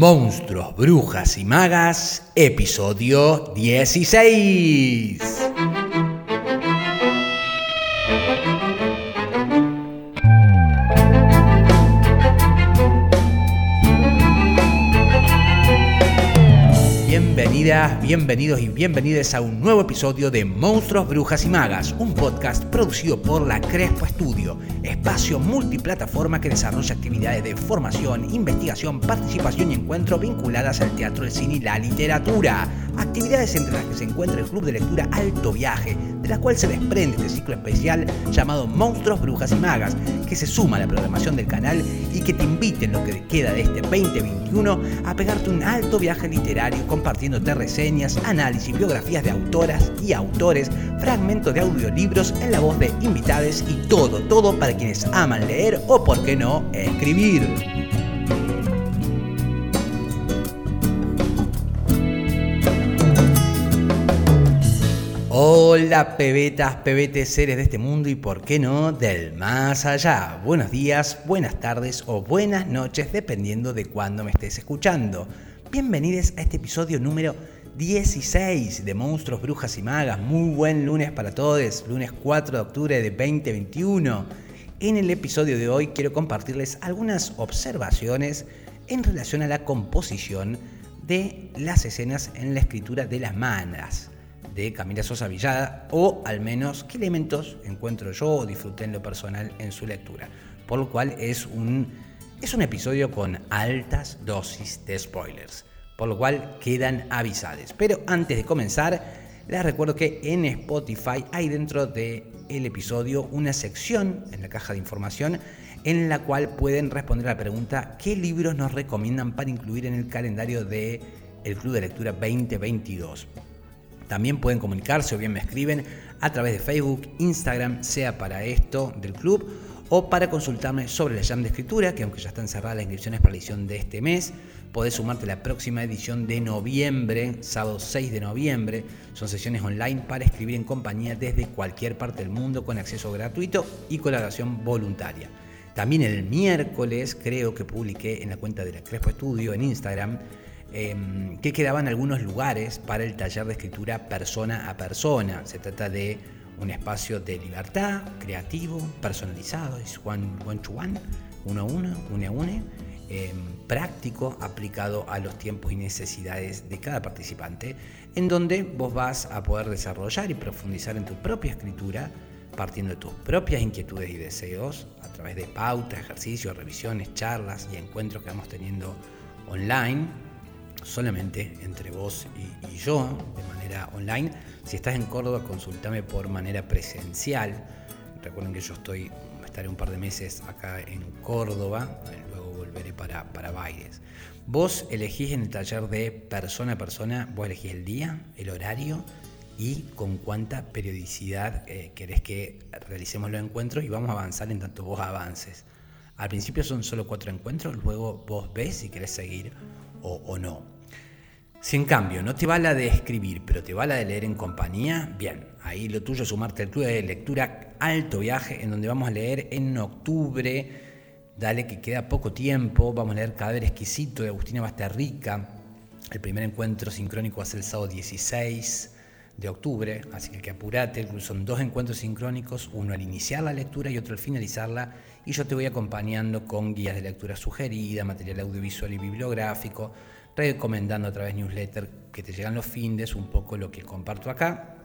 Monstruos, Brujas y Magas, episodio 16. Bienvenidos y bienvenidas a un nuevo episodio de Monstruos, Brujas y Magas, un podcast producido por la Crespo Estudio, espacio multiplataforma que desarrolla actividades de formación, investigación, participación y encuentro vinculadas al teatro, el cine y la literatura. Actividades entre las que se encuentra el Club de Lectura Alto Viaje, de la cual se desprende este ciclo especial llamado Monstruos, Brujas y Magas, que se suma a la programación del canal y que te invite en lo que queda de este 2021 a pegarte un alto viaje literario compartiéndote reseñas, análisis, biografías de autoras y autores, fragmentos de audiolibros en la voz de invitades y todo, todo para quienes aman leer o, por qué no, escribir. Hola pebetas, pebetes, seres de este mundo y por qué no del más allá. Buenos días, buenas tardes o buenas noches dependiendo de cuándo me estés escuchando. Bienvenidos a este episodio número 16 de Monstruos, Brujas y Magas. Muy buen lunes para todos, lunes 4 de octubre de 2021. En el episodio de hoy quiero compartirles algunas observaciones en relación a la composición de las escenas en la escritura de las manas de Camila Sosa Villada, o al menos qué elementos encuentro yo o disfruté en lo personal en su lectura. Por lo cual es un, es un episodio con altas dosis de spoilers, por lo cual quedan avisados. Pero antes de comenzar, les recuerdo que en Spotify hay dentro del el episodio una sección en la caja de información en la cual pueden responder a la pregunta ¿qué libros nos recomiendan para incluir en el calendario de Club de Lectura 2022? También pueden comunicarse o bien me escriben a través de Facebook, Instagram, sea para esto del club o para consultarme sobre la jam de escritura, que aunque ya están cerradas las inscripciones para la edición de este mes, podés sumarte a la próxima edición de noviembre, sábado 6 de noviembre. Son sesiones online para escribir en compañía desde cualquier parte del mundo con acceso gratuito y colaboración voluntaria. También el miércoles creo que publiqué en la cuenta de la Crespo Estudio en Instagram Em, que quedaban algunos lugares para el taller de escritura persona a persona. Se trata de un espacio de libertad, creativo, personalizado, es one, one to uno a uno, une a une, em, práctico, aplicado a los tiempos y necesidades de cada participante, en donde vos vas a poder desarrollar y profundizar en tu propia escritura, partiendo de tus propias inquietudes y deseos, a través de pautas, ejercicios, revisiones, charlas y encuentros que vamos teniendo online solamente entre vos y, yo, de manera online. Si estás en Córdoba, consultame por manera presencial. Recuerden que yo estoy, estaré un par de meses acá en Córdoba, volveré para, para Baires. Vos elegís en el taller de persona a persona, vos elegís el día, el horario y con cuánta periodicidad eh, querés que realicemos los encuentros y vamos a avanzar en tanto vos avances. Al principio son solo cuatro encuentros, luego vos ves si querés seguir o, no. Si en cambio no te va la de escribir, pero te va la de leer en compañía, bien, ahí lo tuyo es sumarte al club de lectura Alto Viaje, en donde vamos a leer en octubre. Dale que queda poco tiempo, vamos a leer Cadáver Exquisito de Agustina Basterrica. El primer encuentro sincrónico va a ser el sábado 16 de octubre, así que que apurate, son dos encuentros sincrónicos, uno al iniciar la lectura y otro al finalizarla, y yo te voy acompañando con guías de lectura sugerida, material audiovisual y bibliográfico, recomendando a través newsletter que te llegan los findes, un poco lo que comparto acá,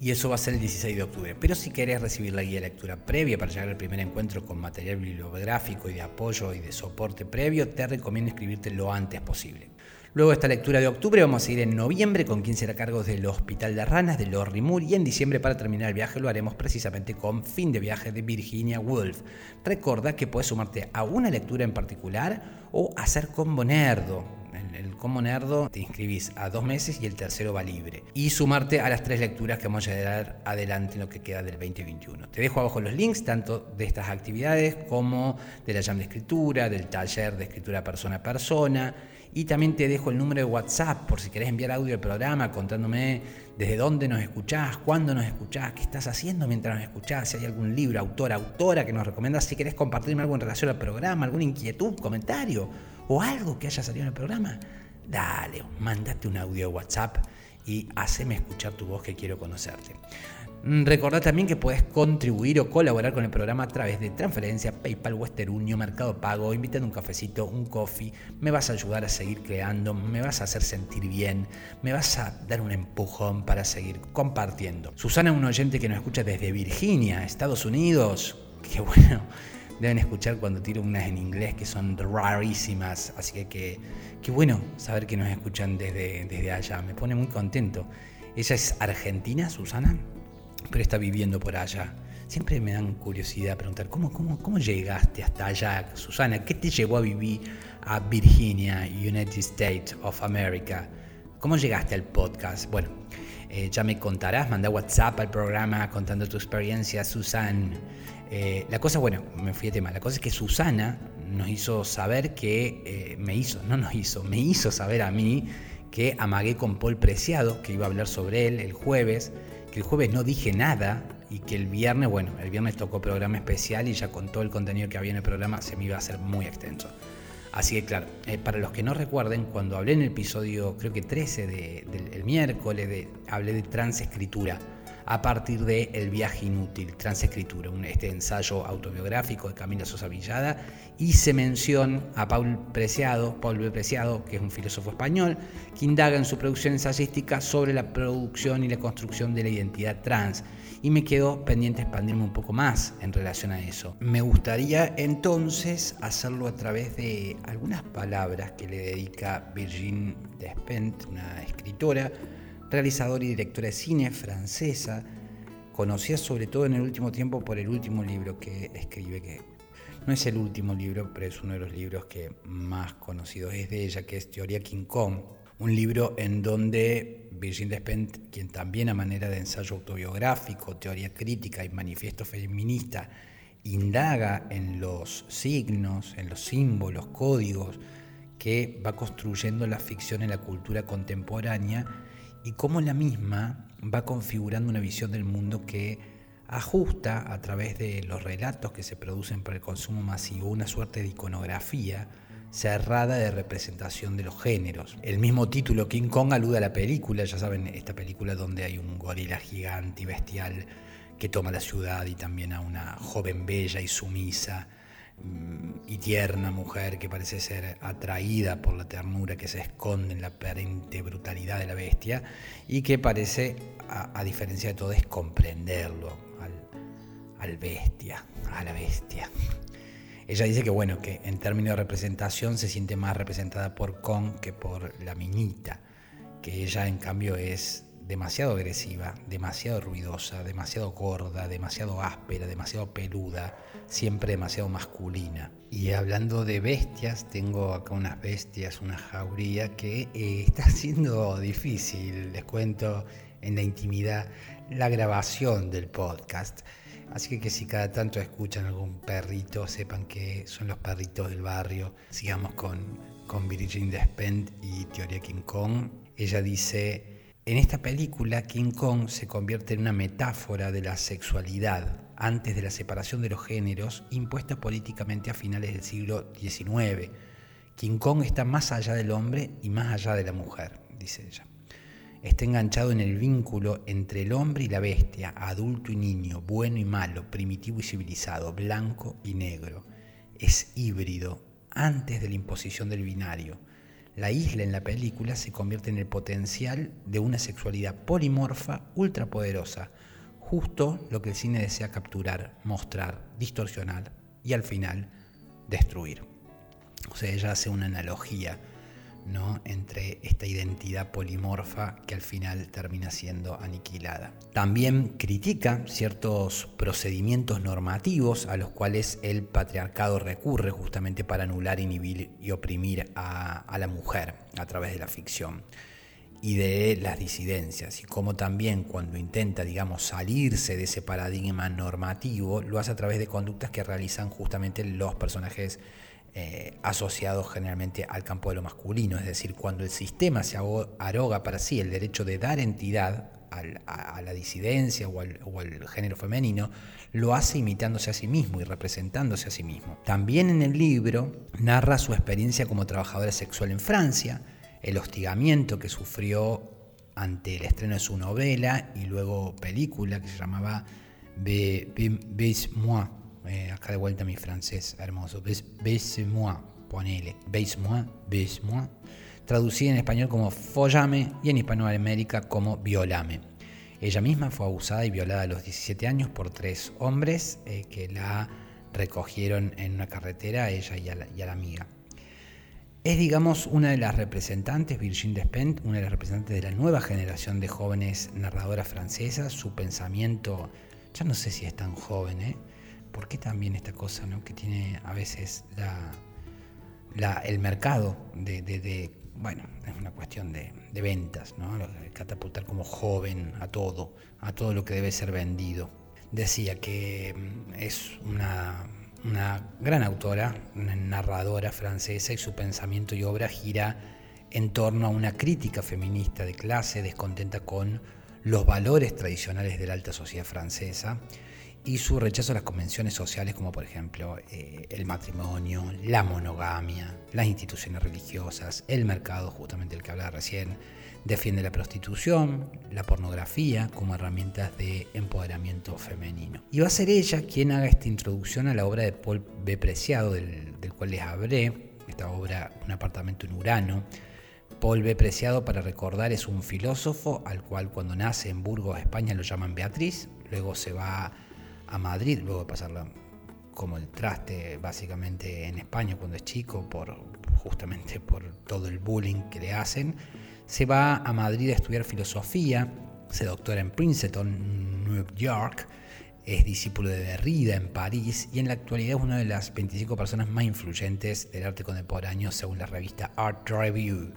y eso va a ser el 16 de octubre. Pero si querés recibir la guía de lectura previa para llegar al primer encuentro con material bibliográfico y de apoyo y de soporte previo, te recomiendo inscribirte lo antes posible. Luego de esta lectura de octubre vamos a ir en noviembre con quien será cargo del Hospital de Ranas de Lord Moore y en diciembre para terminar el viaje lo haremos precisamente con Fin de Viaje de Virginia Woolf. Recuerda que puedes sumarte a una lectura en particular o hacer combo nerdo. El combo nerdo te inscribís a dos meses y el tercero va libre. Y sumarte a las tres lecturas que vamos a dar adelante en lo que queda del 2021. Te dejo abajo los links tanto de estas actividades como de la jam de escritura, del taller de escritura persona a persona y también te dejo el número de WhatsApp por si querés enviar audio al programa contándome desde dónde nos escuchás, cuándo nos escuchás, qué estás haciendo mientras nos escuchás, si hay algún libro, autor, autora que nos recomiendas, si querés compartirme algo en relación al programa, alguna inquietud, comentario o algo que haya salido en el programa, dale, mandate un audio de WhatsApp y haceme escuchar tu voz que quiero conocerte. Mm, recordad también que puedes contribuir o colaborar con el programa a través de transferencia, PayPal, Western Union, Mercado Pago, invitando un cafecito, un coffee. Me vas a ayudar a seguir creando, me vas a hacer sentir bien, me vas a dar un empujón para seguir compartiendo. Susana un oyente que nos escucha desde Virginia, Estados Unidos. Qué bueno. Deben escuchar cuando tiro unas en inglés que son rarísimas. Así que qué bueno saber que nos escuchan desde, allá. Me pone muy contento. ¿Ella es argentina, Susana? pero está viviendo por allá. Siempre me dan curiosidad preguntar, ¿cómo, cómo, cómo llegaste hasta allá, Susana? ¿Qué te llevó a vivir a Virginia, United States of America? ¿Cómo llegaste al podcast? Bueno, eh, ya me contarás, manda WhatsApp al programa contando tu experiencia, Susana. Eh, la cosa, bueno, me fui de tema, la cosa es que Susana nos hizo saber que, eh, me hizo, no nos hizo, me hizo saber a mí que amagué con Paul Preciado, que iba a hablar sobre él el jueves, que el jueves no dije nada y que el viernes, bueno, el viernes tocó programa especial y ya con todo el contenido que había en el programa se me iba a hacer muy extenso. Así que claro, eh, para los que no recuerden, cuando hablé en el episodio, creo que 13 del miércoles, de, hablé de transescritura a partir de El viaje inútil, transescritura, un, este ensayo autobiográfico de Camila Sosa Villada, hice mención a Paul Preciado, Paul B. Preciado, que es un filósofo español, que indaga en su producción ensayística sobre la producción y la construcción de la identidad trans. Y me quedó pendiente expandirme un poco más en relación a eso. Me gustaría entonces hacerlo a través de algunas palabras que le dedica Virginie Despentes, una escritora, realizadora y directora de cine francesa, conocida sobre todo en el último tiempo por el último libro que escribe, que no es el último libro, pero es uno de los libros que más conocidos es de ella, que es Teoría King Kong, un libro en donde Virginie Despentes, quien también a manera de ensayo autobiográfico, teoría crítica y manifiesto feminista, indaga en los signos, en los símbolos, códigos que va construyendo la ficción en la cultura contemporánea y cómo la misma va configurando una visión del mundo que ajusta a través de los relatos que se producen para el consumo masivo una suerte de iconografía cerrada de representación de los géneros. El mismo título King Kong alude a la película, ya saben, esta película donde hay un gorila gigante y bestial que toma la ciudad y también a una joven bella y sumisa y tierna mujer que parece ser atraída por la ternura que se esconde en la aparente brutalidad de la bestia y que parece, a, diferencia de todo, es comprenderlo al, bestia, a la bestia. Ella dice que bueno, que en términos de representación se siente más representada por Kong que por la minita, que ella en cambio es demasiado agresiva, demasiado ruidosa, demasiado gorda, demasiado áspera, demasiado peluda, siempre demasiado masculina. Y hablando de bestias, tengo acá unas bestias, una jauría que eh, está siendo difícil, les cuento en la intimidad, la grabación del podcast. Así que, si cada tanto escuchan algún perrito, sepan que son los perritos del barrio. Sigamos con, con Virgin Despent y Teoría King Kong. Ella dice, en esta película, King Kong se convierte en una metáfora de la sexualidad antes de la separación de los géneros impuesta políticamente a finales del siglo XIX. King Kong está más allá del hombre y más allá de la mujer, dice ella. Está enganchado en el vínculo entre el hombre y la bestia, adulto y niño, bueno y malo, primitivo y civilizado, blanco y negro. Es híbrido antes de la imposición del binario la isla en la película se convierte en el potencial de una sexualidad polimorfa ultrapoderosa, justo lo que el cine desea capturar, mostrar, distorsionar y al final destruir. O sea, ella hace una analogía ¿no? entre esta identidad polimorfa que al final termina siendo aniquilada. También critica ciertos procedimientos normativos a los cuales el patriarcado recurre justamente para anular, inhibir y oprimir a, a la mujer a través de la ficción y de las disidencias y como también cuando intenta, digamos, salirse de ese paradigma normativo, lo hace a través de conductas que realizan justamente los personajes eh, asociados generalmente al campo de lo masculino, es decir, cuando el sistema se aroga para sí el derecho de dar entidad a, la disidencia o al, género femenino, lo hace imitándose a sí mismo y representándose a sí mismo. También en el libro narra su experiencia como trabajadora sexual en Francia, el hostigamiento que sufrió ante el estreno de su novela y luego película que se llamaba Baise-moi, eh, acá de vuelta mi francés hermoso, Baise-moi, ponele, Baise-moi, Baise-moi traducida en español como Follame y en Hispanoamérica como Violame. Ella misma fue abusada y violada a los 17 años por tres hombres eh, que la recogieron en una carretera, ella y a, la, amiga. Es, digamos, una de las representantes, Virginie Despentes, una de las representantes de la nueva generación de jóvenes narradoras francesas. Su pensamiento, ya no sé si es tan joven, ¿eh? ¿Por qué también esta cosa ¿no? que tiene a veces la, el mercado de, de bueno, es una cuestión de, ventas, ¿no? catapultar como joven a todo, a todo lo que debe ser vendido. Decía que mm, es una, una gran autora, una narradora francesa y su pensamiento y obra gira en torno a una crítica feminista de clase, descontenta con los valores tradicionales de la alta sociedad francesa y su rechazo a las convenciones sociales como por ejemplo eh, el matrimonio, la monogamia, las instituciones religiosas, el mercado, justamente el que hablaba recién, defiende la prostitución, la pornografía como herramientas de empoderamiento femenino. Y va a ser ella quien haga esta introducción a la obra de Paul B. Preciado, del, del cual les hablé, esta obra Un apartamento en Urano. Paul B. Preciado, para recordar, es un filósofo al cual cuando nace en Burgos, España, lo llaman Beatriz, luego se va a Madrid, luego de pasarla como el traste básicamente en España cuando es chico, por, justamente por todo el bullying que le hacen, se va a Madrid a estudiar filosofía, se doctora en Princeton, New York, es discípulo de Derrida en París y en la actualidad es una de las 25 personas más influyentes del arte contemporáneo según la revista Art Review.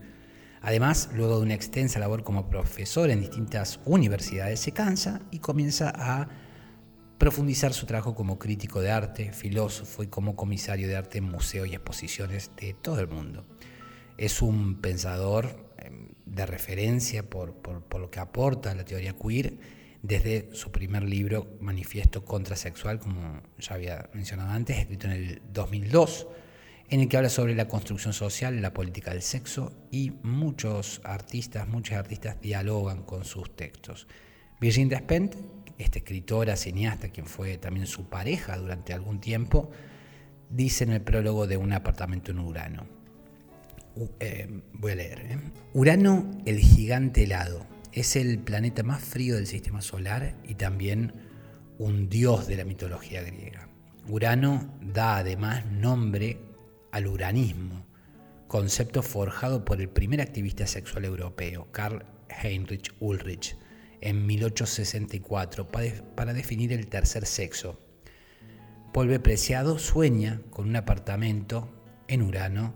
Además, luego de una extensa labor como profesor en distintas universidades, se cansa y comienza a profundizar su trabajo como crítico de arte, filósofo y como comisario de arte en museos y exposiciones de todo el mundo. Es un pensador em, de referencia por, lo que aporta a la teoría queer desde su primer libro, Manifiesto Contrasexual, como ya había mencionado antes, escrito en el 2002, en el que habla sobre la construcción social, la política del sexo y muchos artistas, muchos artistas dialogan con sus textos. Virginie Despentes esta escritora, cineasta, quien fue también su pareja durante algún tiempo, dice en el prólogo de Un apartamento en Urano. Eh, voy a leer. ¿eh? Urano, el gigante helado, es el planeta más frío del sistema solar y también un dios de la mitología griega. Urano da además nombre al uranismo, concepto forjado por el primer activista sexual europeo, Karl Heinrich Ulrich, en 1864 para definir el tercer sexo. Polve Preciado sueña con un apartamento en Urano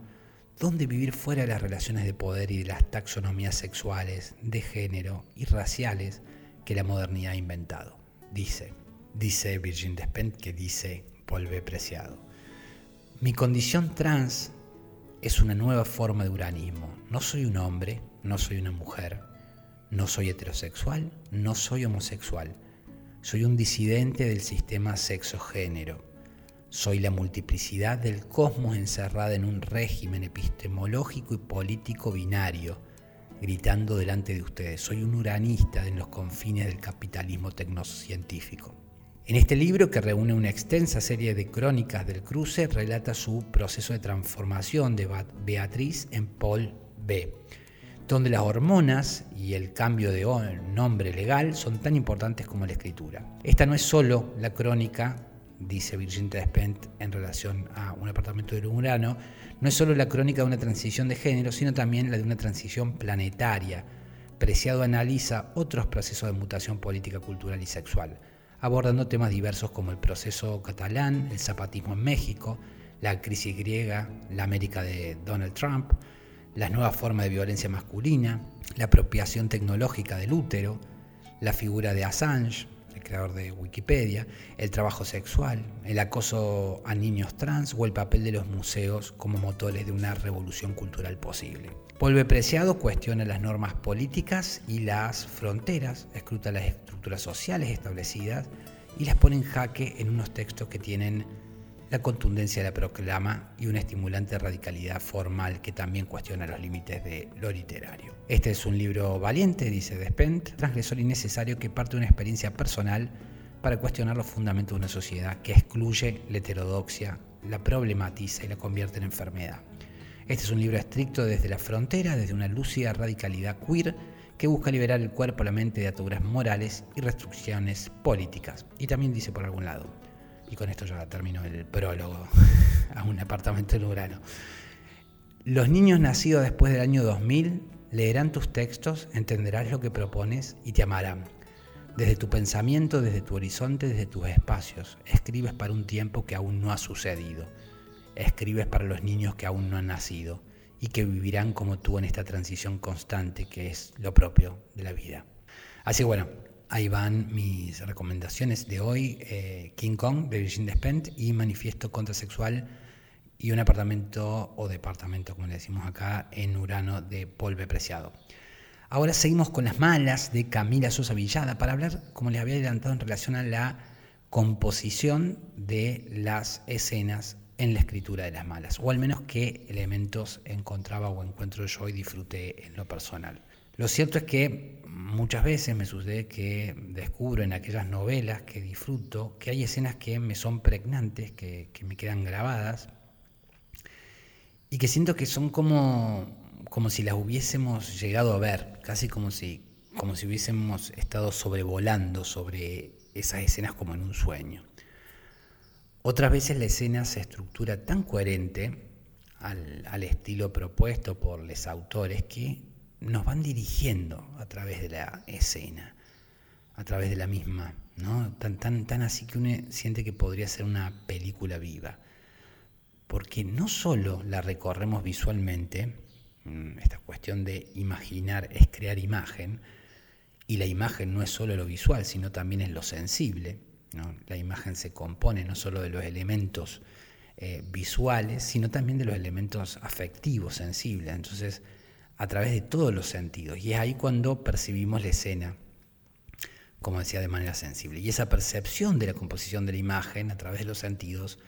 donde vivir fuera de las relaciones de poder y de las taxonomías sexuales, de género y raciales que la modernidad ha inventado. Dice, dice Virgin Despentes que dice Polve Preciado. Mi condición trans es una nueva forma de uranismo. No soy un hombre, no soy una mujer, no soy heterosexual, no soy homosexual. Soy un disidente del sistema sexo-género. Soy la multiplicidad del cosmos encerrada en un régimen epistemológico y político binario, gritando delante de ustedes. Soy un uranista en los confines del capitalismo tecnocientífico. En este libro, que reúne una extensa serie de crónicas del cruce, relata su proceso de transformación de Beatriz en Paul B donde las hormonas y el cambio de nombre legal son tan importantes como la escritura. Esta no es solo la crónica, dice Virginia Despentes en relación a un apartamento de Urano, no es solo la crónica de una transición de género, sino también la de una transición planetaria. Preciado analiza otros procesos de mutación política, cultural y sexual, abordando temas diversos como el proceso catalán, el zapatismo en México, la crisis griega, la América de Donald Trump, las nuevas formas de violencia masculina, la apropiación tecnológica del útero, la figura de Assange, el creador de Wikipedia, el trabajo sexual, el acoso a niños trans o el papel de los museos como motores de una revolución cultural posible. Polve Preciado cuestiona las normas políticas y las fronteras, escruta las estructuras sociales establecidas y las pone en jaque en unos textos que tienen la contundencia de la proclama y una estimulante radicalidad formal que también cuestiona los límites de lo literario. Este es un libro valiente, dice Despent, transgresor y necesario que parte de una experiencia personal para cuestionar los fundamentos de una sociedad que excluye la heterodoxia, la problematiza y la convierte en enfermedad. Este es un libro estricto desde la frontera, desde una lúcida radicalidad queer que busca liberar el cuerpo, la mente de ataduras morales y restricciones políticas. Y también dice por algún lado, y con esto ya termino el prólogo a un apartamento lograno. Los niños nacidos después del año 2000 leerán tus textos, entenderás lo que propones y te amarán. Desde tu pensamiento, desde tu horizonte, desde tus espacios, escribes para un tiempo que aún no ha sucedido. Escribes para los niños que aún no han nacido y que vivirán como tú en esta transición constante que es lo propio de la vida. Así bueno, Ahí van mis recomendaciones de hoy, eh, King Kong de Virgin Despent y Manifiesto Contrasexual y un apartamento o departamento, como le decimos acá, en Urano de Polve Preciado. Ahora seguimos con las malas de Camila Sosa Villada para hablar, como les había adelantado, en relación a la composición de las escenas en la escritura de las malas, o al menos qué elementos encontraba o encuentro yo y disfruté en lo personal. Lo cierto es que muchas veces me sucede que descubro en aquellas novelas que disfruto que hay escenas que me son pregnantes, que, me quedan grabadas y que siento que son como, como si las hubiésemos llegado a ver, casi como si, como si hubiésemos estado sobrevolando sobre esas escenas como en un sueño. Otras veces la escena se estructura tan coherente al, al estilo propuesto por los autores que nos van dirigiendo a través de la escena, a través de la misma, ¿no? Tan, tan, tan así que uno siente que podría ser una película viva. Porque no solo la recorremos visualmente, mm, esta cuestión de imaginar es crear imagen, y la imagen no es solo lo visual, sino también es lo sensible. La imagen se compone no solo de los elementos eh, visuales, sino también de los elementos afectivos, sensibles. Entonces, a través de todos los sentidos. Y es ahí cuando percibimos la escena, como decía, de manera sensible. Y esa percepción de la composición de la imagen a través de los sentidos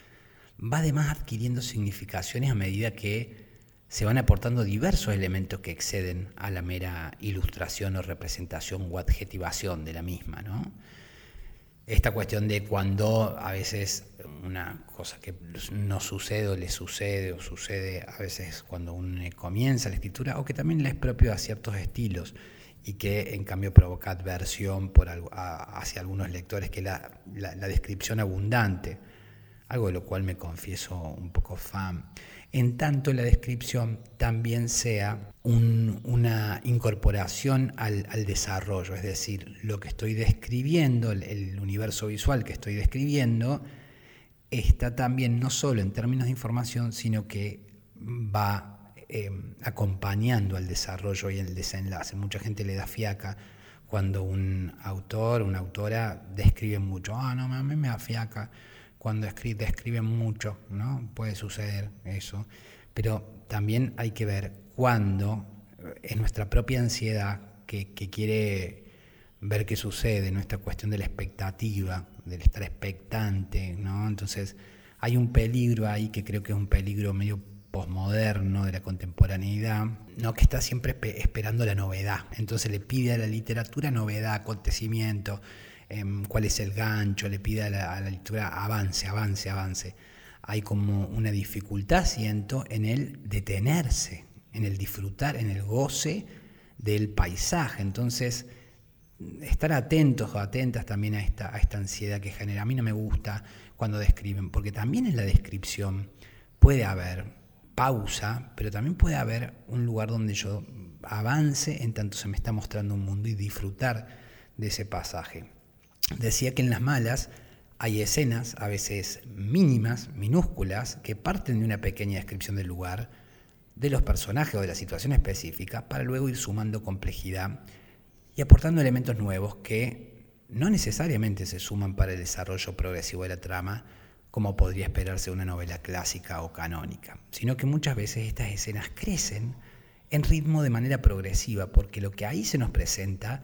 va además adquiriendo significaciones a medida que se van aportando diversos elementos que exceden a la mera ilustración o representación o adjetivación de la misma. ¿no? Esta cuestión de cuando a veces una cosa que no sucede o le sucede o sucede a veces cuando uno comienza la escritura o que también le es propio a ciertos estilos y que en cambio provoca adversión por, hacia algunos lectores, que la, la, la descripción abundante, algo de lo cual me confieso un poco fan en tanto la descripción también sea una incorporación al, desarrollo, es decir, lo que estoy describiendo, el, universo visual que estoy describiendo, está también no solo en términos de información, sino que va em, acompañando al desarrollo y el desenlace. Mucha gente le da fiaca cuando un autor, una autora describe mucho, ah, no, a mí me da fiaca cuando describen mucho, ¿no? Puede suceder eso, pero también hay que ver cuándo es nuestra propia ansiedad que, quiere ver qué sucede, nuestra cuestión de la expectativa, del estar expectante, ¿no? Entonces hay un peligro ahí que creo que es un peligro medio posmoderno de la contemporaneidad, ¿no? que está siempre esperando la novedad. Entonces le pide a la literatura novedad, acontecimiento, cuál es el gancho, le pide a la, lectura avance, avance, avance. Hay como una dificultad, siento, en el detenerse, en el disfrutar, en el goce del paisaje. Entonces, estar atentos o atentas también a esta, a esta ansiedad que genera. A mí no me gusta cuando describen, porque también en la descripción puede haber pausa, pero también puede haber un lugar donde yo avance en tanto se me está mostrando un mundo y disfrutar de ese pasaje decía que en las malas hay escenas, a veces mínimas, minúsculas, que parten de una pequeña descripción del lugar, de los personajes o de la situación específica, para luego ir sumando complejidad y aportando elementos nuevos que no necesariamente se suman para el desarrollo progresivo de la trama, como podría esperarse una novela clásica o canónica, sino que muchas veces estas escenas crecen en ritmo de manera progresiva, porque lo que ahí se nos presenta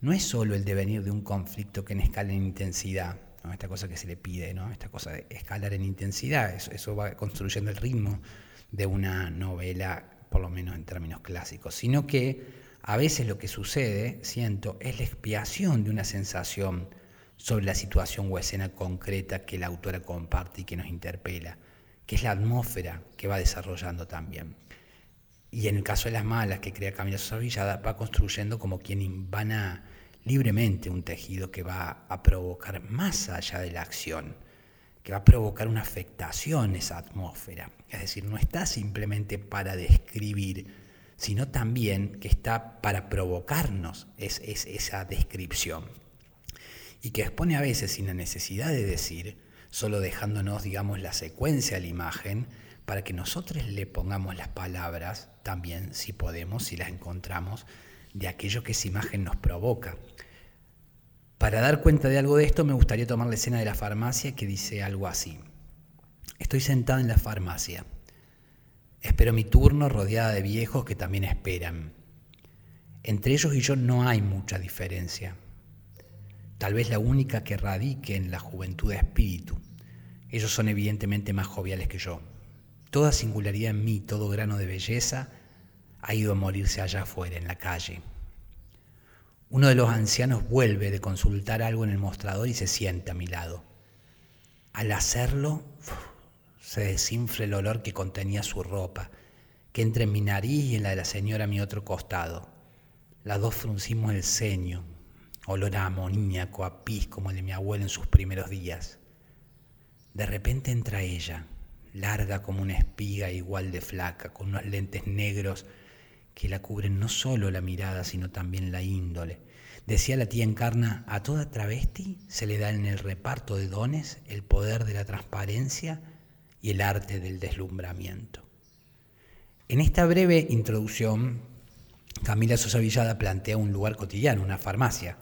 no es solo el devenir de un conflicto que en escala en intensidad, esta cosa que se le pide, ¿no? esta cosa de escalar en intensidad, eso, eso va construyendo el ritmo de una novela, por lo menos en términos clásicos, sino que a veces lo que sucede, siento, es la expiación de una sensación sobre la situación o escena concreta que la autora comparte y que nos interpela, que es la atmósfera que va desarrollando también. Y en el caso de las malas que crea Camila Sosa Villada, va construyendo como quien invana libremente un tejido que va a provocar más allá de la acción, que va a provocar una afectación esa atmósfera. Es decir, no está simplemente para describir, sino también que está para provocarnos es, esa descripción. Y que expone a veces sin la necesidad de decir, solo dejándonos, digamos, la secuencia a la imagen, para que nosotros le pongamos las palabras también, si podemos, si las encontramos, de aquello que esa imagen nos provoca. Para dar cuenta de algo de esto me gustaría tomar la escena de la farmacia que dice algo así. Estoy sentada en la farmacia. Espero mi turno rodeada de viejos que también esperan. Entre ellos y yo no hay mucha diferencia. Tal vez la única que radique en la juventud de espíritu. Ellos son evidentemente más joviales que yo. Toda singularidad en mí, todo grano de belleza, ha ido a morirse allá afuera, en la calle. Uno de los ancianos vuelve de consultar algo en el mostrador y se sienta a mi lado. Al hacerlo, se desinfla el olor que contenía su ropa, que entre en mi nariz y en la de la señora a mi otro costado. Las dos fruncimos el ceño, olor a amoníaco, a pis como el de mi abuelo en sus primeros días. De repente entra ella, larga como una espiga igual de flaca, con unos lentes negros que la cubren no solo la mirada, sino también la índole. Decía la tía Encarna, a toda travesti se le da en el reparto de dones el poder de la transparencia y el arte del deslumbramiento. En esta breve introducción, Camila Sosa Villada plantea un lugar cotidiano, una farmacia,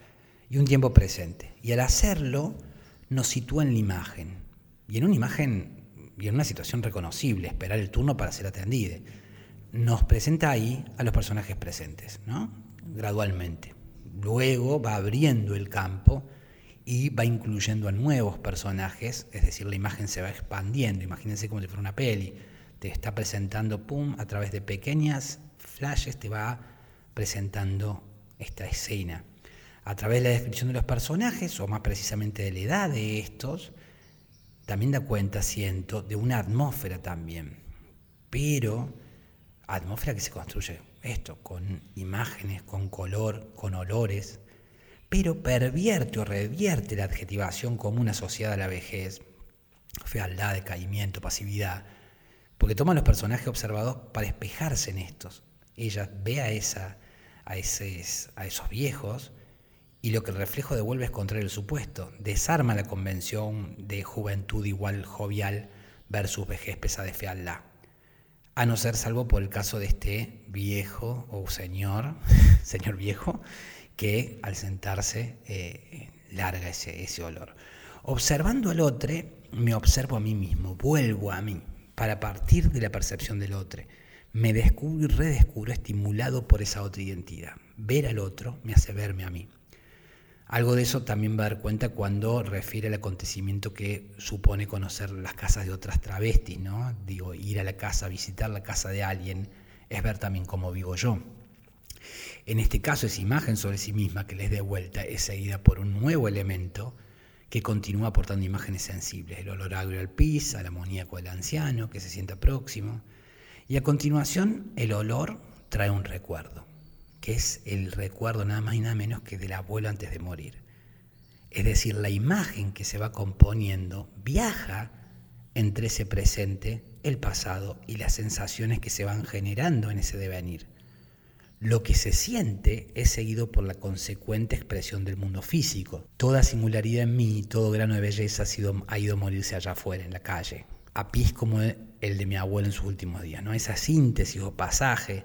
y un tiempo presente. Y al hacerlo, nos sitúa en la imagen, y en una imagen y en una situación reconocible, esperar el turno para ser atendida nos presenta ahí a los personajes presentes, ¿no? Gradualmente. Luego va abriendo el campo y va incluyendo a nuevos personajes, es decir, la imagen se va expandiendo. Imagínense como si fuera una peli. Te está presentando, pum, a través de pequeñas flashes, te va presentando esta escena. A través de la descripción de los personajes, o más precisamente de la edad de estos, también da cuenta, siento, de una atmósfera también. Pero atmósfera que se construye. Esto, con imágenes, con color, con olores, pero pervierte o revierte la adjetivación común asociada a la vejez, fealdad, decaimiento, pasividad, porque toma los personajes observados para espejarse en estos. Ella ve a, esa, a, esos, a esos viejos y lo que el reflejo devuelve es contrario el supuesto, desarma la convención de juventud igual jovial versus vejez pesada de fealdad a no ser salvo por el caso de este viejo o señor, señor viejo, que al sentarse eh, larga ese, ese olor. Observando al otro, me observo a mí mismo, vuelvo a mí, para partir de la percepción del otro. Me descubro y redescubro estimulado por esa otra identidad. Ver al otro me hace verme a mí. Algo de eso también va a dar cuenta cuando refiere al acontecimiento que supone conocer las casas de otras travestis, ¿no? Digo, ir a la casa, visitar la casa de alguien, es ver también cómo vivo yo. En este caso, esa imagen sobre sí misma que les dé vuelta es seguida por un nuevo elemento que continúa aportando imágenes sensibles, el olor agrio al pis, al amoníaco del anciano que se sienta próximo, y a continuación el olor trae un recuerdo que es el recuerdo nada más y nada menos que del abuelo antes de morir. Es decir, la imagen que se va componiendo viaja entre ese presente, el pasado y las sensaciones que se van generando en ese devenir. Lo que se siente es seguido por la consecuente expresión del mundo físico. Toda singularidad en mí, todo grano de belleza ha, sido, ido a morirse allá afuera, en la calle, a pies como el de mi abuelo en sus últimos días. ¿no? Esa síntesis o pasaje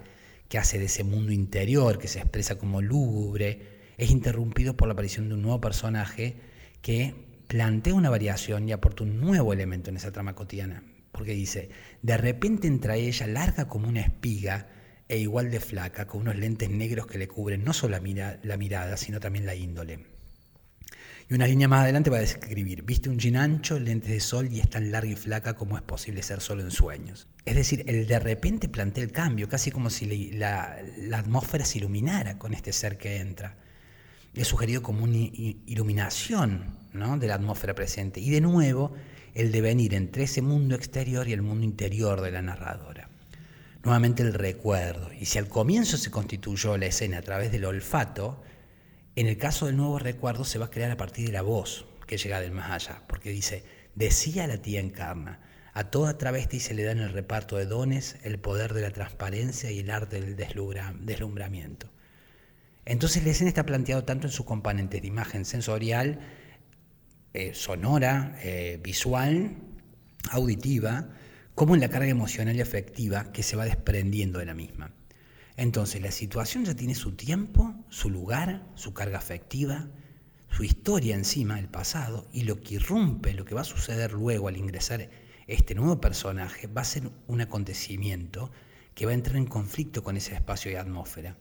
que hace de ese mundo interior, que se expresa como lúgubre, es interrumpido por la aparición de un nuevo personaje que plantea una variación y aporta un nuevo elemento en esa trama cotidiana. Porque dice, de repente entra ella larga como una espiga e igual de flaca, con unos lentes negros que le cubren no solo la, la mirada, sino también la índole. Y una línea más adelante va a describir, viste un jean ancho, lentes de sol y es tan larga y flaca como es posible ser solo en sueños. Es decir, el de repente plantea el cambio, casi como si la, la atmósfera se iluminara con este ser que entra. Es sugerido como una iluminación de la atmósfera presente. Y de nuevo, el devenir entre ese mundo exterior y el mundo interior de la narradora. Nuevamente el recuerdo. Y si al comienzo se constituyó la escena a través del olfato, en el caso del nuevo recuerdo se va a crear a partir de la voz que llega del más allá. Porque dice, decía la tía encarna, a toda travesti se le da en el reparto de dones el poder de la transparencia y el arte del deslumbramiento. Entonces la escena está planteado tanto en sus componentes de imagen sensorial, eh, sonora, eh, visual, auditiva, como en la carga emocional y afectiva que se va desprendiendo de la misma. Entonces la situación ya tiene su tiempo, su lugar, su carga afectiva, su historia encima, el pasado, y lo que irrumpe, lo que va a suceder luego al ingresar este nuevo personaje, va a ser un acontecimiento que va a entrar en conflicto con ese espacio y atmósfera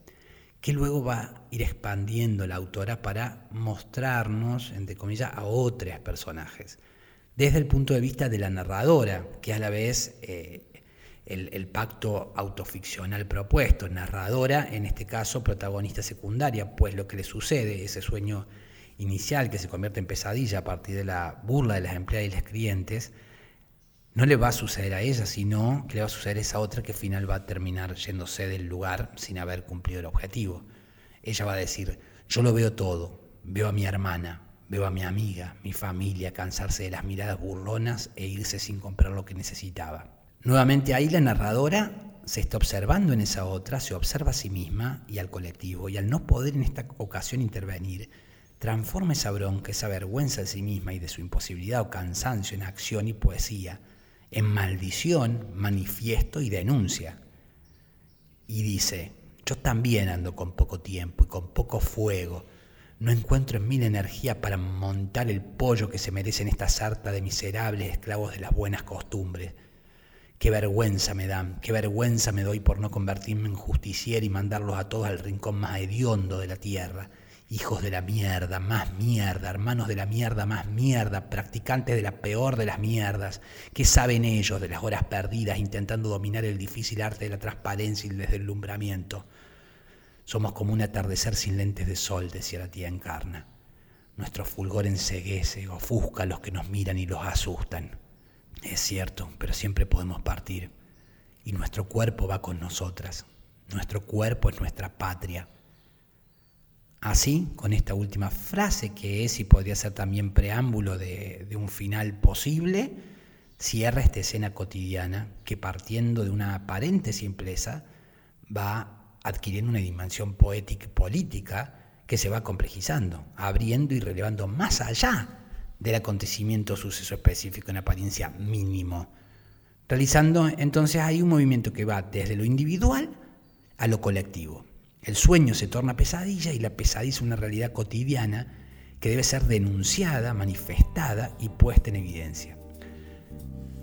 que luego va a ir expandiendo la autora para mostrarnos, entre comillas, a otros personajes, desde el punto de vista de la narradora, que a la vez eh, el, pacto autoficcional propuesto, narradora, en este caso protagonista secundaria, pues lo que le sucede, ese sueño inicial que se convierte en pesadilla a partir de la burla de las empleadas y los clientes, no le va a suceder a ella, sino que le va a suceder a esa otra que al final va a terminar yéndose del lugar sin haber cumplido el objetivo. Ella va a decir, yo lo veo todo, veo a mi hermana, veo a mi amiga, mi familia cansarse de las miradas burlonas e irse sin comprar lo que necesitaba. Nuevamente ahí la narradora se está observando en esa otra, se observa a sí misma y al colectivo, y al no poder en esta ocasión intervenir, transforma esa bronca, esa vergüenza de sí misma y de su imposibilidad o cansancio en acción y poesía, en maldición, manifiesto y denuncia. Y dice, yo también ando con poco tiempo y con poco fuego. No encuentro en mí la energía para montar el pollo que se merecen esta sarta de miserables esclavos de las buenas costumbres. Qué vergüenza me dan, qué vergüenza me doy por no convertirme en justiciero y mandarlos a todos al rincón más hediondo de la tierra hijos de la mierda, más mierda, hermanos de la mierda, más mierda, practicantes de la peor de las mierdas, ¿qué saben ellos de las horas perdidas intentando dominar el difícil arte de la transparencia y el deslumbramiento? Somos como un atardecer sin lentes de sol, decía la tía Encarna. Nuestro fulgor enseguece, ofusca a los que nos miran y los asustan. Es cierto, pero siempre podemos partir. Y nuestro cuerpo va con nosotras. Nuestro cuerpo es nuestra patria Así, con esta última frase, que es y podría ser también preámbulo de, un final posible, cierra esta escena cotidiana que partiendo de una aparente simpleza va adquiriendo una dimensión poética y política que se va complejizando, abriendo y relevando más allá del acontecimiento o suceso específico en apariencia mínimo, realizando entonces ahí un movimiento que va desde lo individual a lo colectivo. El sueño se torna pesadilla y la pesadilla es una realidad cotidiana que debe ser denunciada, manifestada y puesta en evidencia.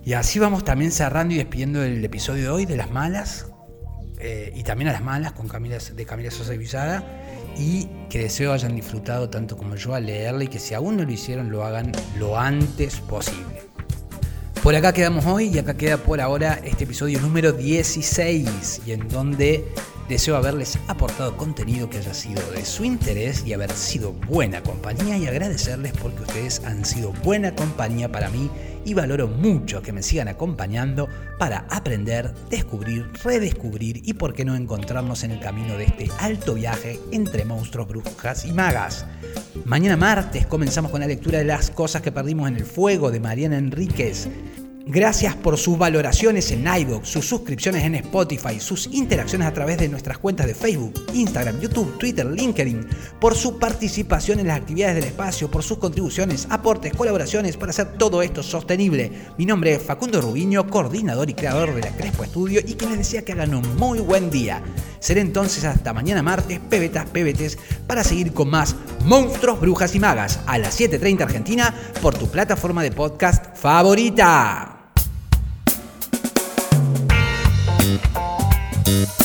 Y así vamos también cerrando y despidiendo el episodio de hoy de Las Malas, eh, y también a Las Malas con Camila, de Camila Sosa y Villada, y que deseo hayan disfrutado tanto como yo al leerla y que si aún no lo hicieron lo hagan lo antes posible. Por acá quedamos hoy y acá queda por ahora este episodio número 16 y en donde Deseo haberles aportado contenido que haya sido de su interés y haber sido buena compañía y agradecerles porque ustedes han sido buena compañía para mí y valoro mucho que me sigan acompañando para aprender, descubrir, redescubrir y por qué no encontrarnos en el camino de este alto viaje entre monstruos, brujas y magas. Mañana martes comenzamos con la lectura de las cosas que perdimos en el fuego de Mariana Enríquez. Gracias por sus valoraciones en iVoox, sus suscripciones en Spotify, sus interacciones a través de nuestras cuentas de Facebook, Instagram, YouTube, Twitter, LinkedIn, por su participación en las actividades del espacio, por sus contribuciones, aportes, colaboraciones para hacer todo esto sostenible. Mi nombre es Facundo Rubiño, coordinador y creador de la Crespo Estudio y que les desea que hagan un muy buen día. Seré entonces hasta mañana martes, pebetas, pebetes, para seguir con más Monstruos, Brujas y Magas a las 7.30 Argentina por tu plataforma de podcast favorita. Thank you.